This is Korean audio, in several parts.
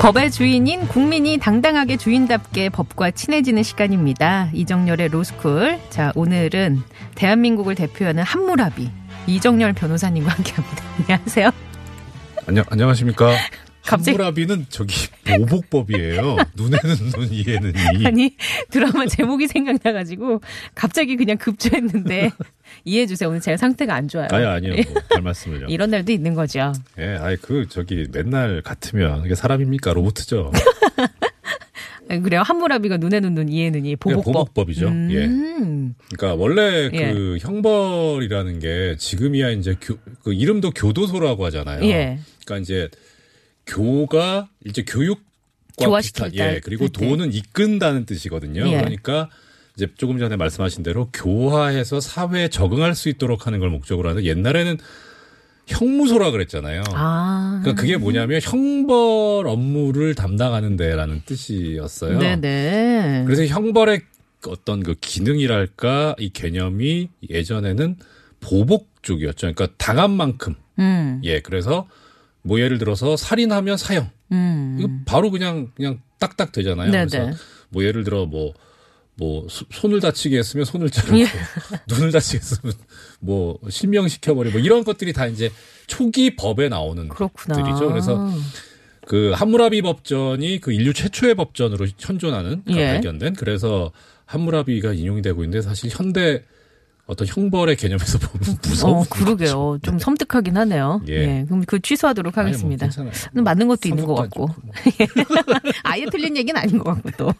법의 주인인 국민이 당당하게 주인답게 법과 친해지는 시간입니다. 이정열의 로스쿨. 자, 오늘은 대한민국을 대표하는 한무라비 이정열 변호사님과 함께 합니다. 안녕하세요. 안녕 안녕하십니까. 갑자기- 한무라비는 저기 보복법이에요. 눈에는 눈, 이에는 이. 아니 드라마 제목이 생각나가지고 갑자기 그냥 급조했는데 이해해 주세요. 오늘 제가 상태가 안 좋아요. 아니 아니요. 뭐, 별 말씀을요. 이런 날도 있는 거죠. 예, 아이 그 저기 맨날 같으면 이게 사람입니까 로봇이죠. 아니, 그래요. 한무라비가 눈에는 눈, 이해는 이 그냥 보복법. 예. 음. 그러니까 원래 예. 그 형벌이라는 게 지금이야 이제 교, 그 이름도 교도소라고 하잖아요. 예. 그러니까 이제 교가 이제 교육과 교화시킬 비슷한 때예 그리고 할 때. 도는 이끈다는 뜻이거든요. 예. 그러니까 이제 조금 전에 말씀하신 대로 교화해서 사회에 적응할 수 있도록 하는 걸 목적으로 하는 옛날에는 형무소라 그랬잖아요. 아. 그러니까 그게 뭐냐면 형벌 업무를 담당하는 데라는 뜻이었어요. 네네. 그래서 형벌의 어떤 그 기능이랄까 이 개념이 예전에는 보복 쪽이었죠. 그러니까 당한 만큼 음. 예 그래서 뭐 예를 들어서 살인하면 사형 음. 이거 바로 그냥 그냥 딱딱 되잖아요. 네네. 그래서 뭐 예를 들어 뭐 뭐 손을 다치게 했으면 손을 자르고 예. 눈을 다치게 했으면 뭐 실명시켜 버리고 뭐 이런 것들이 다 이제 초기 법에 나오는 그렇구나. 것들이죠. 그래서 그 함무라비 법전이 그 인류 최초의 법전으로 현존하는 그 예. 발견된 그래서 함무라비가 인용이 되고 있는데 사실 현대 어떤 형벌의 개념에서 보면 무서운 어, 그러게요. 좀 섬뜩하긴 하네요. 예. 예. 그럼 그 취소하도록 뭐 하겠습니다. 는 맞는 것도 있는 것 같고. 뭐. 아예 틀린 얘기는 아닌 것 같고 또.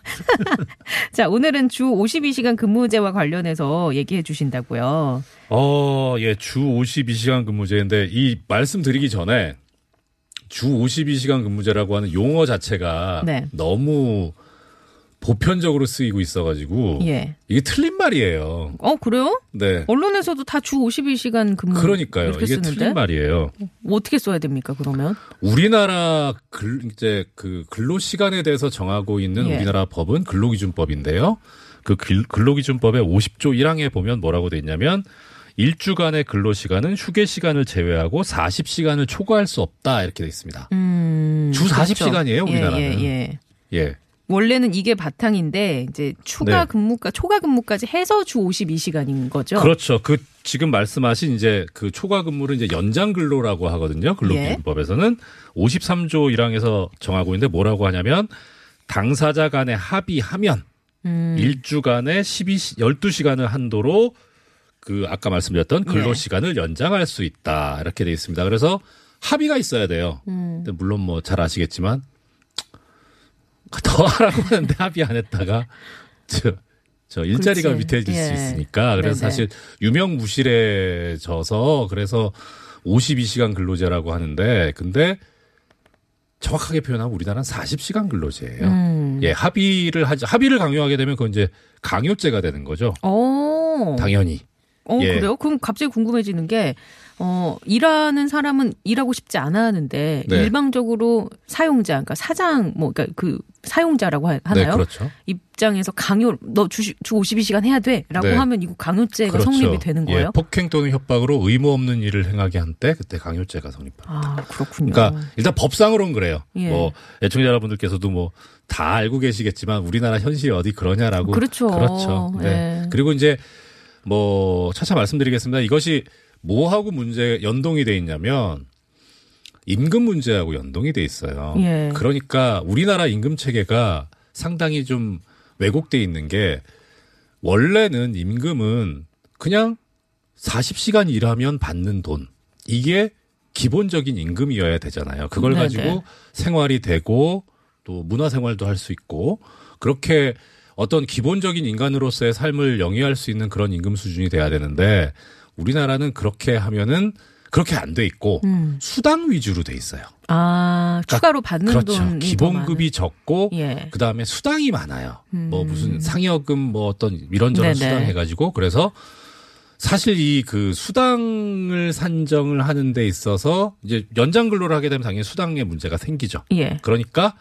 자, 오늘은 주 52시간 근무제와 관련해서 얘기해 주신다고요. 어, 예, 주 52시간 근무제인데 이 말씀드리기 전에 주 52시간 근무제라고 하는 용어 자체가 네. 너무 보편적으로 쓰이고 있어가지고 예. 이게 틀린 말이에요. 어, 그래요? 네. 언론에서도 다 주 52시간 근무 그러니까요. 이게 쓰는데 틀린 말이에요. 어떻게 써야 됩니까, 그러면? 우리나라 글, 이제 그 근로 시간에 대해서 정하고 있는 예. 우리나라 법은 근로기준법인데요. 그 글- 근로기준법의 50조 1항에 보면 뭐라고 돼 있냐면 일주간의 근로 시간은 휴게 시간을 제외하고 40시간을 초과할 수 없다 이렇게 돼 있습니다. 음. 주 40시간이에요, 예, 우리나라는. 예, 예. 예. 원래는 이게 바탕인데 이제 추가 네. 근무가 초과 근무까지 해서 주 52시간인 거죠. 그렇죠. 그 지금 말씀하신 이제 그 초과 근무를 이제 연장 근로라고 하거든요. 예. 근로기준법에서는 53조 1항에서 정하고 있는데 뭐라고 하냐면 당사자 간에 합의하면 음. 일주간에 12 12시간을 한도로 그 아까 말씀드렸던 근로 예. 시간을 연장할 수 있다. 이렇게 돼 있습니다. 그래서 합의가 있어야 돼요. 음. 물론 뭐 잘 아시겠지만 더 하라고 하는데 합의 안 했다가 저, 저 일자리가 그렇지. 위태해질 수 예. 있으니까 그래서 네네. 사실 유명 무실해져서 그래서 52시간 근로제라고 하는데 근데 정확하게 표현하면 우리나라는 40시간 근로제예요. 음. 예, 합의를 하지 합의를 강요하게 되면 그건 이제 강요죄가 되는 거죠. 어. 당연히. 어, 예. 그래요? 그럼 갑자기 궁금해지는 게, 어, 일하는 사람은 일하고 싶지 않아 하는데, 네. 일방적으로 사용자, 그러니까 사장, 뭐, 그러니까 그 사용자라고 하- 하나요? 네, 그렇죠. 입장에서 강요, 너 주, 주 52시간 해야 돼. 라고 네. 하면 이거 강요죄가 그렇죠. 성립이 되는 거예요? 예, 폭행 또는 협박으로 의무 없는 일을 행하게 한 때 그때 강요죄가 성립합니다. 아, 그렇군요. 그러니까 일단 법상으로는 그래요. 예. 뭐 애청자 여러분들께서도 뭐 다 알고 계시겠지만 우리나라 현실이 어디 그러냐라고 그렇죠. 그렇죠. 네. 예. 그리고 이제 뭐 차차 말씀드리겠습니다. 이것이 뭐하고 문제 연동이 돼 있냐면 임금 문제하고 연동이 돼 있어요. 예. 그러니까 우리나라 임금 체계가 상당히 좀 왜곡돼 있는 게 원래는 임금은 그냥 40시간 일하면 받는 돈 이게 기본적인 임금이어야 되잖아요. 그걸 네네. 가지고 생활이 되고 또 문화 생활도 할 수 있고 그렇게 어떤 기본적인 인간으로서의 삶을 영위할 수 있는 그런 임금 수준이 돼야 되는데 우리나라는 그렇게 하면은 그렇게 안 돼 있고 음. 수당 위주로 돼 있어요. 아, 추가로 받는 그렇죠. 돈이 기본급이 적고. 예. 그 다음에 수당이 많아요. 뭐 음. 무슨 상여금 뭐 어떤 이런저런 네네. 수당 해가지고 그래서 사실 이 그 수당을 산정을 하는 데 있어서 이제 연장 근로를 하게 되면 당연히 수당에 문제가 생기죠. 예. 그러니까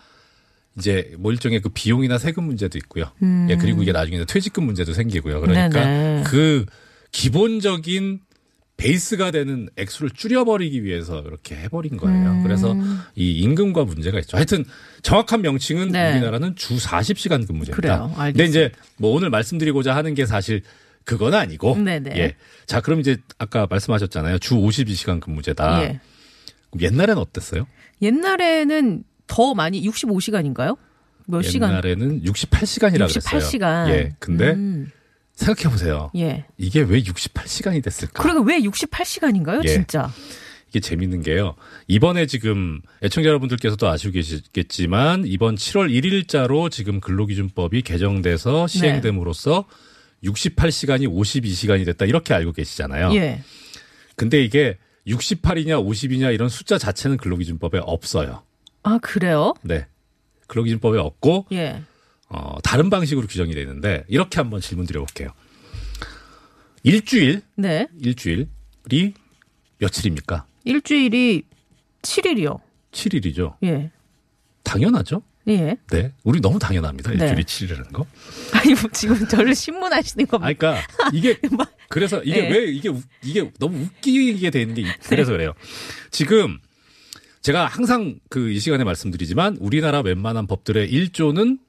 이제 뭐 일종의 그 비용이나 세금 문제도 있고요. 음. 예, 그리고 이게 나중에 퇴직금 문제도 생기고요. 그러니까 네네. 그 기본적인 베이스가 되는 액수를 줄여버리기 위해서 이렇게 해버린 거예요. 음. 그래서 이 임금과 문제가 있죠. 하여튼 정확한 명칭은 네. 우리나라는 주 40시간 근무제입니다. 그래요. 알겠습니다. 근데 이제 뭐 오늘 말씀드리고자 하는 게 사실 그건 아니고. 네네. 예. 자, 그럼 이제 아까 말씀하셨잖아요. 주 52시간 근무제다. 예. 그럼 옛날에는 어땠어요? 옛날에는 더 많이 65시간인가요? 몇 시간? 옛날에는 68시간이라 그랬어요. 68시간. 예. 근데 음. 생각해 보세요. 예. 이게 왜 68시간이 됐을까? 그러니까 왜 68시간인가요? 예. 진짜. 이게 재밌는 게요. 이번에 지금 애청자 여러분들께서도 아시고 계시겠지만 이번 7월 1일자로 지금 근로기준법이 개정돼서 네. 시행됨으로써 68시간이 52시간이 됐다 이렇게 알고 계시잖아요. 예. 근데 이게 68이냐 50이냐 이런 숫자 자체는 근로기준법에 없어요. 아, 그래요? 네. 근로기준법에 없고 예. 어, 다른 방식으로 규정이 되어 있는데 이렇게 한번 질문 드려볼게요. 일주일 네. 일주일이 며칠입니까? 일주일이 7일이요. 7일이죠. 예. 당연하죠. 예. 네. 우리 너무 당연합니다. 일주일이 네. 7일이라는 거. 아니, 뭐 지금 저를 신문하시는 거. 아, 그러니까 이게 그래서 이게 네. 왜 이게 우- 이게 너무 웃기게 되는 게 이- 그래서 그래요. 지금 제가 항상 그 이 시간에 말씀드리지만 우리나라 웬만한 법들의 1조는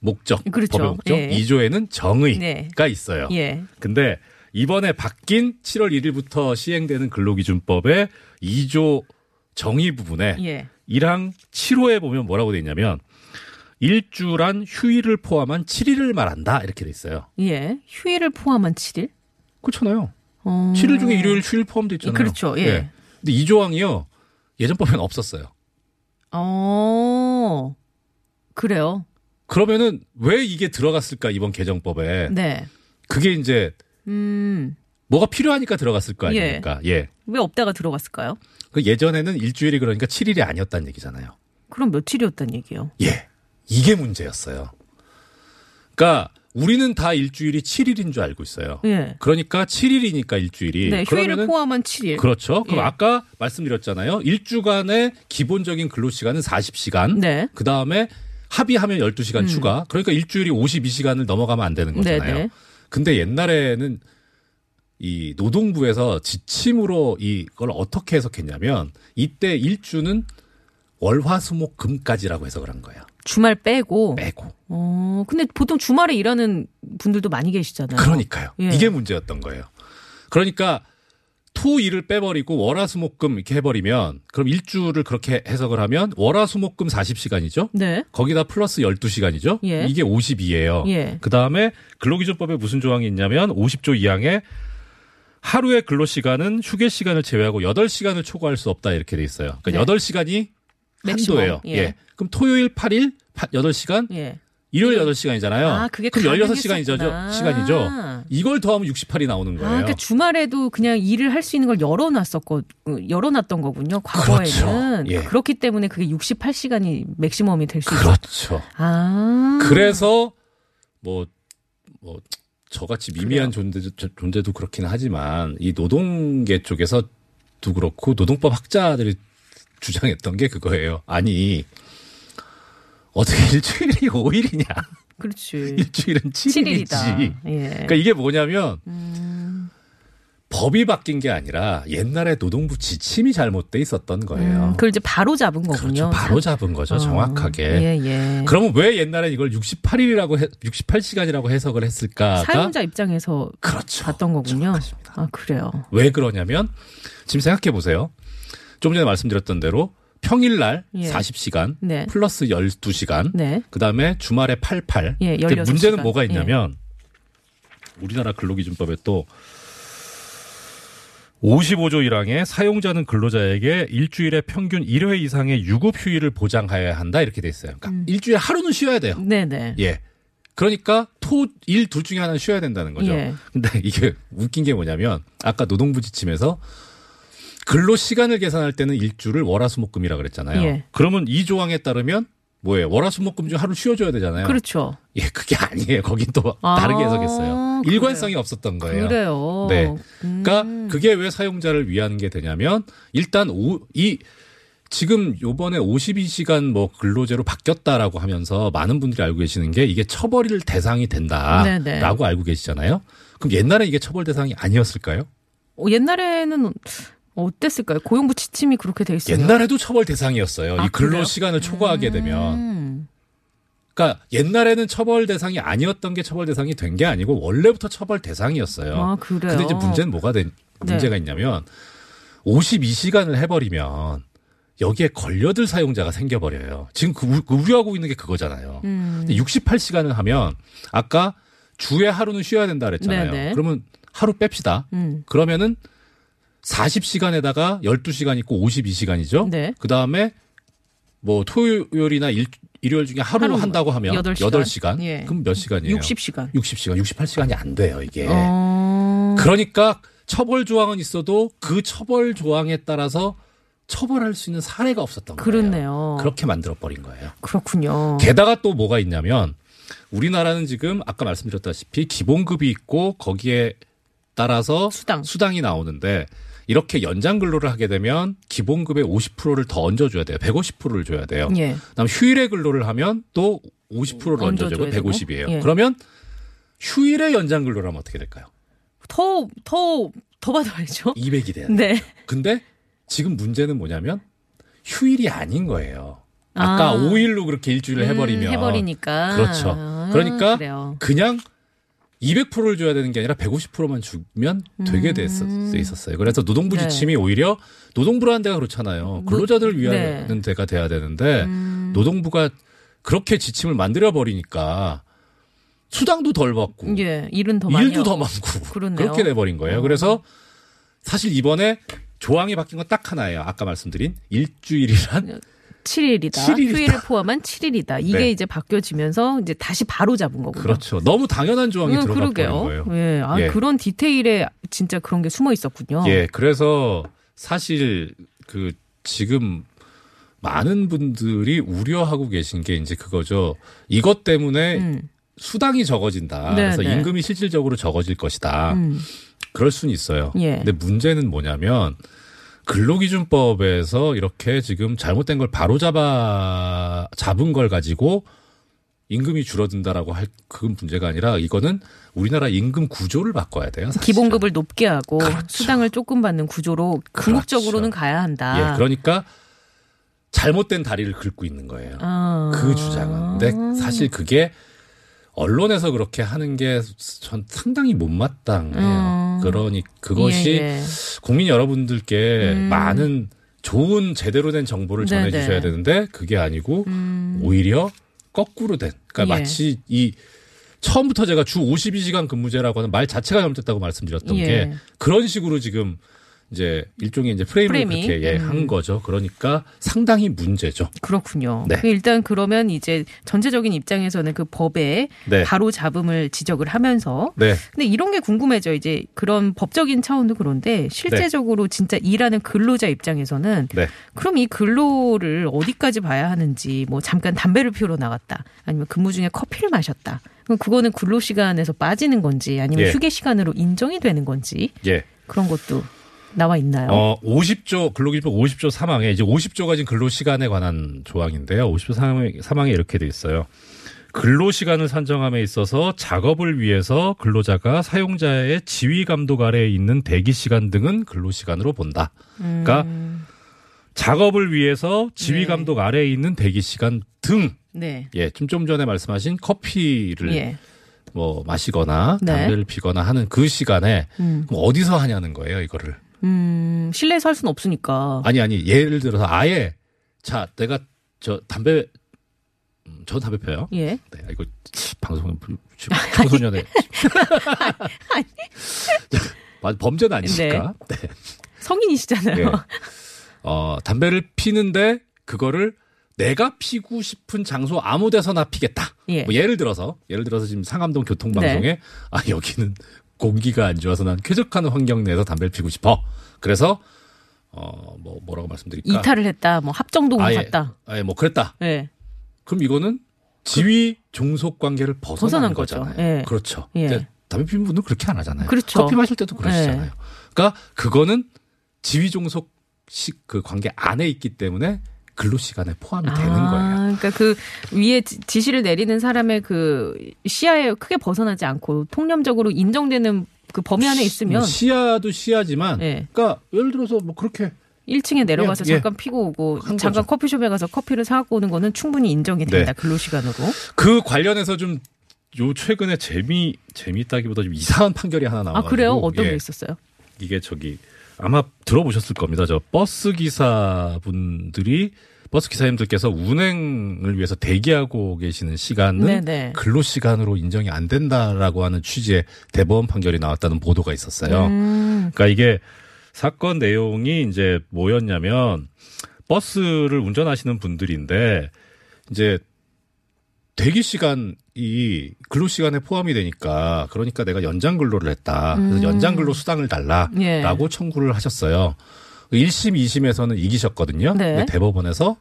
목적, 그렇죠. 법의 목적, 예. 2조에는 정의가 네. 있어요. 예. 근데 이번에 바뀐 7월 1일부터 시행되는 근로기준법의 2조 정의 부분에 예. 1항 7호에 보면 뭐라고 돼 있냐면 일주란 휴일을 포함한 7일을 말한다 이렇게 돼 있어요. 예. 휴일을 포함한 7일? 그렇잖아요. 어. 7일 중에 일요일 휴일 포함돼 있잖아요. 그렇죠. 예. 근데 이 조항이요. 예전 법에는 없었어요. 어. 그래요. 그러면은 왜 이게 들어갔을까 이번 개정법에? 네. 그게 이제 음. 뭐가 필요하니까 들어갔을 거 아닙니까? 예. 왜 없다가 들어갔을까요? 그 예전에는 일주일이 그러니까 7일이 아니었다는 얘기잖아요. 그럼 며칠이었단 얘기예요? 예. 이게 문제였어요. 그러니까 우리는 다 일주일이 7일인 줄 알고 있어요. 예. 그러니까 7일이니까 일주일이. 네, 휴일을 포함한 7일. 그렇죠. 그럼 예. 아까 말씀드렸잖아요. 일주간의 기본적인 근로시간은 40시간. 네. 그 다음에 합의하면 12시간 음. 추가. 그러니까 일주일이 52시간을 넘어가면 안 되는 거잖아요. 네네. 근데 옛날에는 이 노동부에서 지침으로 이걸 어떻게 해석했냐면 이때 일주는 월화수목금까지라고 해석을 한 거예요. 주말 빼고. 빼고. 어, 근데 보통 주말에 일하는 분들도 많이 계시잖아요. 그러니까요. 예. 이게 문제였던 거예요. 그러니까 토 일을 빼버리고 월화수목금 이렇게 해버리면 그럼 일주를 그렇게 해석을 하면 월화수목금 40시간이죠. 네. 거기다 플러스 12시간이죠. 예. 이게 50이에요. 예. 그 다음에 근로기준법에 무슨 조항이 있냐면 50조 2항에 하루의 근로 시간은 휴게 시간을 제외하고 8시간을 초과할 수 없다 이렇게 돼 있어요. 그러니까 네. 8시간이 맥시멈. 한도예요. 예. 예. 그럼 토요일 8일 8시간, 예. 일요일 8시간이잖아요. 아, 그게 그럼 16시간이죠. 가능했었구나. 시간이죠. 이걸 더하면 68이 나오는 거예요. 아, 그러니까 주말에도 그냥 일을 할 수 있는 걸 열어놨었고, 어, 열어놨던 거군요. 과거에는. 그렇죠. 예. 그렇기 때문에 그게 68시간이 맥시멈이 될 수 있어요. 그렇죠. 아. 그래서 뭐, 뭐, 저같이 미미한 존재, 존재도 그렇긴 하지만 이 노동계 쪽에서도 그렇고 노동법 학자들이 주장했던 게 그거예요. 아니, 어떻게 일주일이 5일이냐. 그렇지. 일주일은 7일이지. 7일이다. 예. 그러니까 이게 뭐냐면 음, 법이 바뀐 게 아니라 옛날에 노동부 지침이 잘못돼 있었던 거예요. 음, 그걸 이제 바로 잡은 거군요. 그렇죠. 바로 잡은 거죠. 어, 정확하게. 예, 예. 그러면 왜 옛날에 이걸 68일이라고 해, 68시간이라고 해석을 했을까가 사용자 입장에서 그렇죠. 봤던 거군요. 정확하십니다. 아, 그래요. 왜 그러냐면 지금 생각해 보세요. 좀 전에 말씀드렸던 대로 평일날 예. 40시간 네. 플러스 12시간 네. 그다음에 주말에 88. 예, 근데 16 문제는. 뭐가 있냐면 우리나라 근로기준법에 또 55조 1항에 사용자는 근로자에게 일주일에 평균 1회 이상의 유급 휴일을 보장해야 한다 이렇게 돼 있어요. 그러니까 음. 일주일에 하루는 쉬어야 돼요. 네 네. 예. 그러니까 토, 일 둘 중에 하나는 쉬어야 된다는 거죠. 예. 근데 이게 웃긴 게 뭐냐면 아까 노동부 지침에서 근로 시간을 계산할 때는 일주를 월화수목금이라 그랬잖아요. 예. 그러면 이 조항에 따르면 뭐예요? 월화수목금 중 하루 쉬어줘야 되잖아요. 그렇죠. 예, 그게 아니에요. 거긴 또 아, 다르게 해석했어요. 그래요. 일관성이 없었던 거예요. 그래요. 네. 음. 그러니까 그게 왜 사용자를 위한 게 되냐면 일단 오, 이 지금 요번에 52시간 뭐 근로제로 바뀌었다라고 하면서 많은 분들이 알고 계시는 게 이게 처벌일 대상이 된다라고 네네. 알고 계시잖아요. 그럼 옛날에 이게 처벌 대상이 아니었을까요? 어, 옛날에는 어땠을까요? 고용부 지침이 그렇게 돼 있어요. 옛날에도 처벌 대상이었어요. 아, 이 근로 그래요? 시간을 초과하게 되면. 음. 그러니까 옛날에는 처벌 대상이 아니었던 게 처벌 대상이 된 게 아니고 원래부터 처벌 대상이었어요. 아, 그래요. 근데 이제 문제는 뭐가 된 네. 문제가 있냐면 52시간을 해 버리면 여기에 걸려들 사용자가 생겨버려요. 지금 그 우- 우려하고 있는 게 그거잖아요. 음. 근데 68시간을 하면 아까 주에 하루는 쉬어야 된다 그랬잖아요. 네네. 그러면 하루 뺍시다. 음. 그러면은 40시간에다가 12시간 있고 52시간이죠. 네. 그 다음에 뭐 토요일이나 일, 일요일 중에 하루, 하루 한다고 하면 여덟 시간. 8시간. 예. 그럼 몇 시간이에요? 60시간. 60시간, 68시간이 안 돼요, 이게. 어. 그러니까 처벌 조항은 있어도 그 처벌 조항에 따라서 처벌할 수 있는 사례가 없었던 거예요. 그렇네요. 그렇게 만들어 버린 거예요. 그렇군요. 게다가 또 뭐가 있냐면 우리나라는 지금 아까 말씀드렸다시피 기본급이 있고 거기에 따라서 수당. 수당이 나오는데 이렇게 연장 근로를 하게 되면 기본급의 50%를 더 얹어줘야 돼요. 150%를 줘야 돼요. 예. 그다음 휴일에 근로를 하면 또 50%를 얹어주고 얹어줘야 되고. 150이에요. 예. 그러면 휴일에 연장 근로를 하면 어떻게 될까요? 더, 더, 더 받아야죠. 200이 돼야 돼요. 네. 근데 지금 문제는 뭐냐면 휴일이 아닌 거예요. 아까 아. 5일로 그렇게 일주일을 해버리면 음, 해버리니까. 그렇죠. 아, 그러니까 그래요. 그냥 200%를 줘야 되는 게 아니라 150%만 주면 되게 됐, 돼 있었어요. 그래서 노동부 음. 네. 지침이 오히려 노동부라는 데가 그렇잖아요. 근로자들을 위한 네. 데가 돼야 되는데 음. 노동부가 그렇게 지침을 만들어 버리니까 수당도 덜 받고 예, 일은 더 많이. 일도 더 많고 그렇네요. 그렇게 돼 버린 거예요. 어. 그래서 사실 이번에 조항이 바뀐 건 딱 하나예요. 아까 말씀드린 일주일이란 7일이다. 칠일이다. 휴일을 포함한 7일이다. 이게 네. 이제 바뀌어지면서 이제 다시 바로 잡은 거군요. 그렇죠. 너무 당연한 조항이 음, 들어가 버린 그러게요. 거예요. 예. 아, 예. 그런 디테일에 진짜 그런 게 숨어 있었군요. 예, 그래서 사실 그 지금 많은 분들이 우려하고 계신 게 이제 그거죠. 이것 때문에 음. 수당이 적어진다. 네, 그래서 네. 임금이 실질적으로 적어질 것이다. 음. 그럴 수는 있어요. 예. 근데 문제는 뭐냐면 근로기준법에서 이렇게 지금 잘못된 걸 바로 잡아 잡은 걸 가지고 임금이 줄어든다라고 할 그건 문제가 아니라 이거는 우리나라 임금 구조를 바꿔야 돼요. 사실은. 기본급을 높게 하고 그렇죠. 수당을 조금 받는 구조로 궁극적으로는 가야 한다. 예, 그러니까 잘못된 다리를 긁고 있는 거예요. 아. 그 주장은. 근데 사실 그게 언론에서 그렇게 하는 게 전 상당히 못마땅해요. 음. 그러니 그것이 예, 예. 국민 여러분들께 음. 많은 좋은 제대로 된 정보를 네네. 전해 주셔야 되는데 그게 아니고 음. 오히려 거꾸로 된. 그러니까 예. 마치 이 처음부터 제가 주 52시간 근무제라고 하는 말 자체가 잘못됐다고 말씀드렸던 예. 게 그런 식으로 지금 이제 일종의 이제 프레임을 framing. 그렇게 예, 음. 한 거죠. 그러니까 상당히 문제죠. 그렇군요. 네. 그 일단 그러면 이제 전체적인 입장에서는 그 법에 네. 바로 잡음을 지적을 하면서 네. 근데 이런 게 궁금해져. 이제 그런 법적인 차원도 그런데 실제적으로 진짜 일하는 근로자 입장에서는 네. 그럼 이 근로를 어디까지 봐야 하는지 뭐 잠깐 담배를 피우러 나갔다 아니면 근무 중에 커피를 마셨다. 그럼 그거는 근로 시간에서 빠지는 건지 아니면 예. 휴게 시간으로 인정이 되는 건지 예. 그런 것도 나와 있나요? 어, 50조 근로기준법 50조 3항에 이제 50조가 진 근로시간에 관한 조항인데요. 50조 3항에, 3항에 이렇게 돼 있어요. 근로시간을 산정함에 있어서 작업을 위해서 근로자가 사용자의 지휘 감독 아래에 있는 대기 시간 등은 근로시간으로 본다. 그러니까 작업을 위해서 지휘 네. 감독 아래에 있는 대기 시간 등 네. 예, 좀, 좀 전에 말씀하신 커피를 예. 뭐 마시거나 네. 담배를 피거나 하는 그 시간에 음. 그럼 어디서 하냐는 거예요, 이거를. 음, 실내에서 할 수는 없으니까. 아니 아니 예를 들어서 아예 자 내가 저 담배 음, 저 담배 펴요. 예. 네, 이거 방송은 청소년의 맞- 범죄는 아니니까. 네. 성인이시잖아요. 예. 어 담배를 피는데 그거를 내가 피고 싶은 장소 아무 데서나 피겠다. 예. 뭐 예를 들어서 예를 들어서 지금 상암동 교통방송에 네. 아 여기는 공기가 안 좋아서 난 쾌적한 환경 내에서 담배를 피고 싶어. 그래서 어뭐 뭐라고 말씀드릴까? 이탈을 했다, 뭐 합정동을 아예, 갔다. 아예 뭐 그랬다. 예. 그럼 이거는 지위 종속 관계를 벗어난, 벗어난 거죠. 거잖아요. 예. 그렇죠. 예. 담배 피는 분들 그렇게 안 하잖아요. 그렇죠. 커피 마실 때도 그러시잖아요. 예. 그러니까 그거는 지위 종속 시- 그 관계 안에 있기 때문에 근로 시간에 포함이 되는 아, 거예요. 그러니까 그 위에 지- 지시를 내리는 사람의 그 시야에 크게 벗어나지 않고 통념적으로 인정되는 그 범위 안에 있으면 뭐 시야도 시야지만, 예. 그러니까 예를 들어서 뭐 그렇게 1층에 내려가서 예, 예. 잠깐 피고 오고 한 잠깐 거죠. 커피숍에 가서 커피를 사갖고 오는 거는 충분히 인정이 된다 네. 근로시간으로. 그 관련해서 좀 요 최근에 재미 재미있다기보다 좀 이상한 판결이 하나 아 나와가지고 그래요? 어떤 예, 게 있었어요? 이게 저기 아마 들어보셨을 겁니다. 저 버스 기사분들이 버스 기사님들께서 운행을 위해서 대기하고 계시는 시간은 네네. 근로 시간으로 인정이 안 된다라고 하는 취지의 대법원 판결이 나왔다는 보도가 있었어요. 음, 그러니까 이게 사건 내용이 이제 뭐였냐면 버스를 운전하시는 분들인데 이제 대기 시간 이 근로 시간에 포함이 되니까 그러니까 내가 연장 근로를 했다. 그래서 음. 연장 근로 수당을 달라라고 예. 청구를 하셨어요. 1심, 2심에서는 이기셨거든요. 네. 근데 대법원에서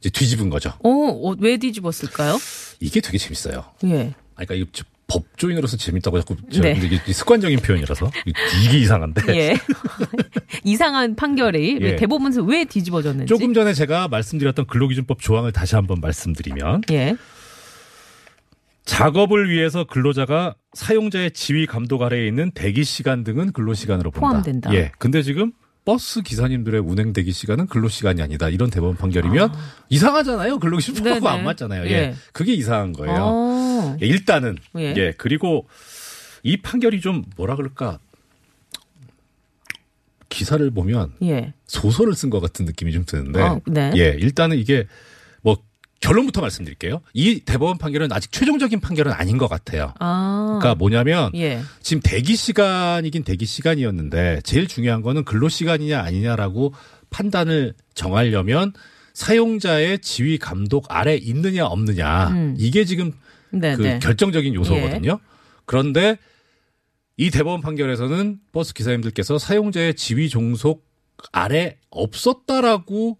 이제 뒤집은 거죠. 어, 어, 왜 뒤집었을까요? 이게 되게 재밌어요. 예. 아니, 그러니까 저 법조인으로서 재밌다고 자꾸 제가 네. 근데 이게 습관적인 표현이라서 이게 이상한데 예. 이상한 판결이 왜 예. 대법원에서 왜 뒤집어졌는지. 조금 전에 제가 말씀드렸던 근로기준법 조항을 다시 한번 말씀드리면 예. 작업을 위해서 근로자가 사용자의 지휘 감독 아래에 있는 대기 시간 등은 근로 시간으로 본다. 포함된다. 예. 근데 지금 버스 기사님들의 운행 대기 시간은 근로 시간이 아니다. 이런 대법원 판결이면 이상하잖아요. 근로 기준법하고 네네. 안 맞잖아요. 예. 예. 그게 이상한 거예요. 어. 예, 일단은 예. 예. 그리고 이 판결이 좀 뭐라 그럴까? 기사를 보면 예. 소설을 쓴 것 같은 느낌이 좀 드는데 어, 네. 예 일단은 이게 뭐 결론부터 말씀드릴게요 이 대법원 판결은 아직 최종적인 판결은 아닌 것 같아요 아. 그러니까 뭐냐면 예. 지금 대기 시간이긴 대기 시간이었는데 제일 중요한 거는 근로 시간이냐 아니냐라고 판단을 정하려면 사용자의 지휘 감독 아래 있느냐 없느냐 음. 이게 지금 네, 그 네. 결정적인 요소거든요. 그런데 이 대법원 판결에서는 버스 기사님들께서 사용자의 지위 종속 아래 없었다라고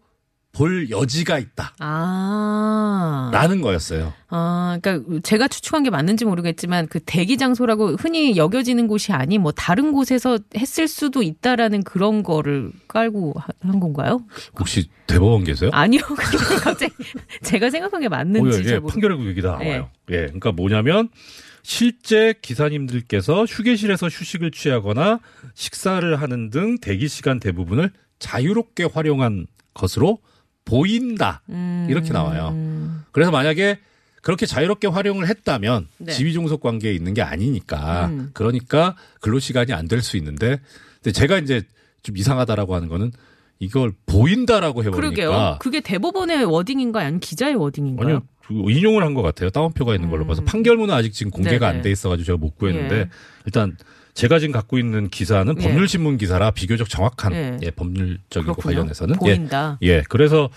볼 여지가 있다라는 아. 거였어요. 아, 그러니까 제가 추측한 게 맞는지 모르겠지만 그 대기 장소라고 흔히 여겨지는 곳이 아닌 뭐 다른 곳에서 했을 수도 있다라는 그런 거를 깔고 하- 한 건가요? 혹시 대법원 계세요? 아니요. 갑자기 제가 생각한 게 어, 맞는지 예, 잘 모르. 판결의 구역이 다 나와요. 예, 그러니까 뭐냐면 실제 기사님들께서 휴게실에서 휴식을 취하거나 식사를 하는 등 대기 시간 대부분을 자유롭게 활용한 것으로 보인다. 이렇게 나와요. 음. 그래서 만약에 그렇게 자유롭게 활용을 했다면 네. 지위 종속 관계에 있는 게 아니니까 음. 그러니까 근로 시간이 안 될 수 있는데 근데 제가 이제 좀 이상하다라고 하는 거는 이걸 보인다라고 해버리니까 그러게요. 그게 대법원의 워딩인가요? 아니면 기자의 워딩인가요? 아니요 그 인용을 한 것 같아요 다운표가 있는 걸로 봐서 판결문은 아직 지금 공개가 음. 안돼 있어가지고 제가 못 구했는데 예. 일단 제가 지금 갖고 있는 기사는 예. 법률신문 기사라 비교적 정확한 예. 예, 법률적인 거 그렇군요. 관련해서는 예, 보인다. 예, 그래서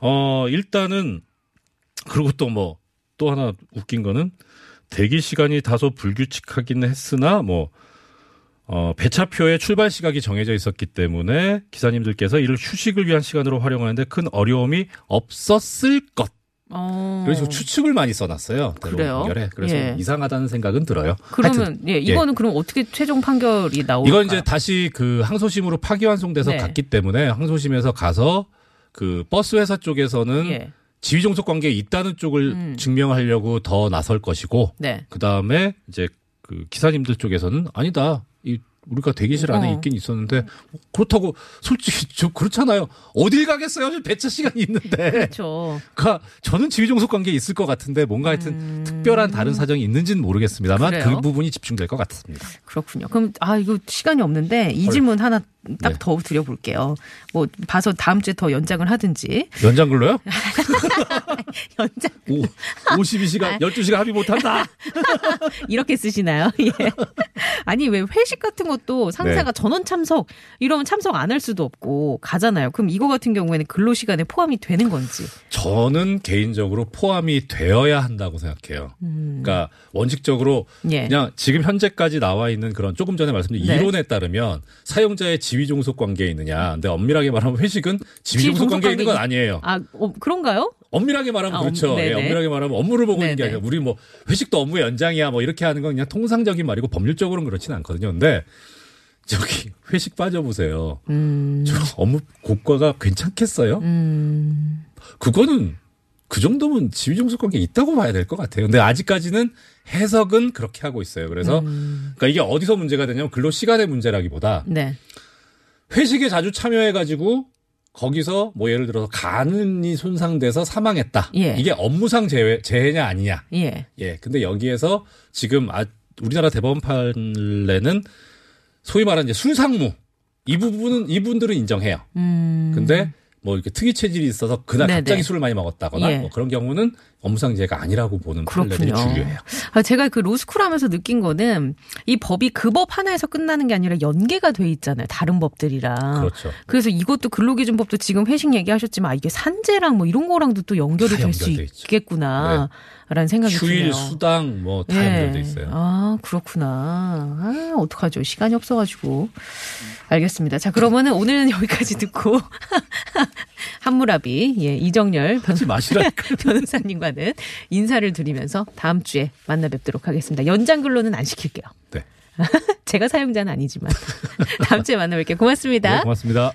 어 일단은 그리고 또 뭐 또 하나 웃긴 거는 대기 시간이 다소 불규칙하긴 했으나 뭐 어, 배차표에 출발 시각이 정해져 있었기 때문에 기사님들께서 이를 휴식을 위한 시간으로 활용하는데 큰 어려움이 없었을 것. 어. 그래서 추측을 많이 써놨어요. 그래요? 판결에. 그래서 예. 이상하다는 생각은 들어요. 그러면 하여튼 예, 이거는 그럼 어떻게 최종 판결이 나올까? 이건 이제 다시 그 항소심으로 파기환송돼서 네. 갔기 때문에 항소심에서 가서 그 버스 회사 쪽에서는 예. 지위 종속 관계에 있다는 쪽을 음. 증명하려고 더 나설 것이고 네. 그 다음에 이제 그 기사님들 쪽에서는 아니다. 이 우리가 대기실 안에 어. 있긴 있었는데 그렇다고 솔직히 좀 그렇잖아요. 어딜 가겠어요? 배차 시간이 있는데. 그렇죠. 그러니까 저는 지위 종속 관계에 있을 것 같은데 뭔가 하여튼 특별한 다른 사정이 있는지는 모르겠습니다만 음. 그래요? 그 부분이 집중될 것 같습니다. 그렇군요. 그럼 아 이거 시간이 없는데 이 질문 하나 딱 네. 더 드려볼게요. 뭐 봐서 다음 주에 더 연장을 하든지 연장 근로요? 연장 오, 52시간, 12시간 합의 못한다. 이렇게 쓰시나요? 예. 아니 왜 회식 같은 것도 상사가 네. 전원 참석 이러면 참석 안 할 수도 없고 가잖아요. 그럼 이거 같은 경우에는 근로 시간에 포함이 되는 건지. 저는 개인적으로 포함이 되어야 한다고 생각해요. 그러니까 원칙적으로 음. 예. 그냥 지금 현재까지 나와 있는 그런 조금 전에 말씀드린 네. 이론에 따르면 사용자의 지위 종속 관계에 있느냐. 근데 엄밀하게 말하면 회식은 지위 종속 관계에 있는 건 아니에요. 아 어, 그런가요? 엄밀하게 말하면 아, 엄- 그렇죠. 예, 네네. 엄밀하게 말하면 업무를 보고 있는 게 네네. 아니라 우리 뭐 회식도 업무의 연장이야 뭐 이렇게 하는 건 그냥 통상적인 말이고 법률적으로는 그렇지는 않거든요. 근데 저기 회식 빠져보세요. 음. 저 업무 고과가 괜찮겠어요? 음. 그거는 그 정도면 지위종속 관계 있다고 봐야 될 것 같아요. 근데 아직까지는 해석은 그렇게 하고 있어요. 그래서 음. 그러니까 이게 어디서 문제가 되냐면 근로 시간의 문제라기보다 네. 회식에 자주 참여해가지고 거기서 뭐 예를 들어서 간이 손상돼서 사망했다. 예. 이게 업무상 재해, 재해냐 아니냐. 예. 예. 근데 여기에서 지금 아, 우리나라 대법원 판례는 소위 말하는 이제 순상무 이 부분은 이분들은 인정해요. 음. 근데 뭐 이렇게 특이 체질이 있어서 그날 네네. 갑자기 술을 많이 먹었다거나 예. 뭐 그런 경우는 업무상 재해가 아니라고 보는 판례들이. 주요해요. 아, 제가 그 로스쿨 하면서 느낀 거는 이 법이 그 법 하나에서 끝나는 게 아니라 연계가 돼 있잖아요. 다른 법들이랑. 그렇죠. 그래서 이것도 근로기준법도 지금 회식 얘기하셨지만 아, 이게 산재랑 뭐 이런 거랑도 또 연결이 다될 수. 있겠구나. 라는 생각이 휴일, 드네요. 수당 뭐다 예. 연결돼 있어요. 아, 그렇구나. 아, 어떡하죠. 시간이 없어가지고. 알겠습니다. 자, 그러면은 오늘은 여기까지 듣고, 한무라비, 예, 이정열 변. 변호사님과는 인사를 드리면서 다음 주에 만나 뵙도록 하겠습니다. 연장 근로는 안 시킬게요. 네. 제가 사용자는 아니지만. 다음 주에 만나 뵐게요. 고맙습니다. 네, 고맙습니다.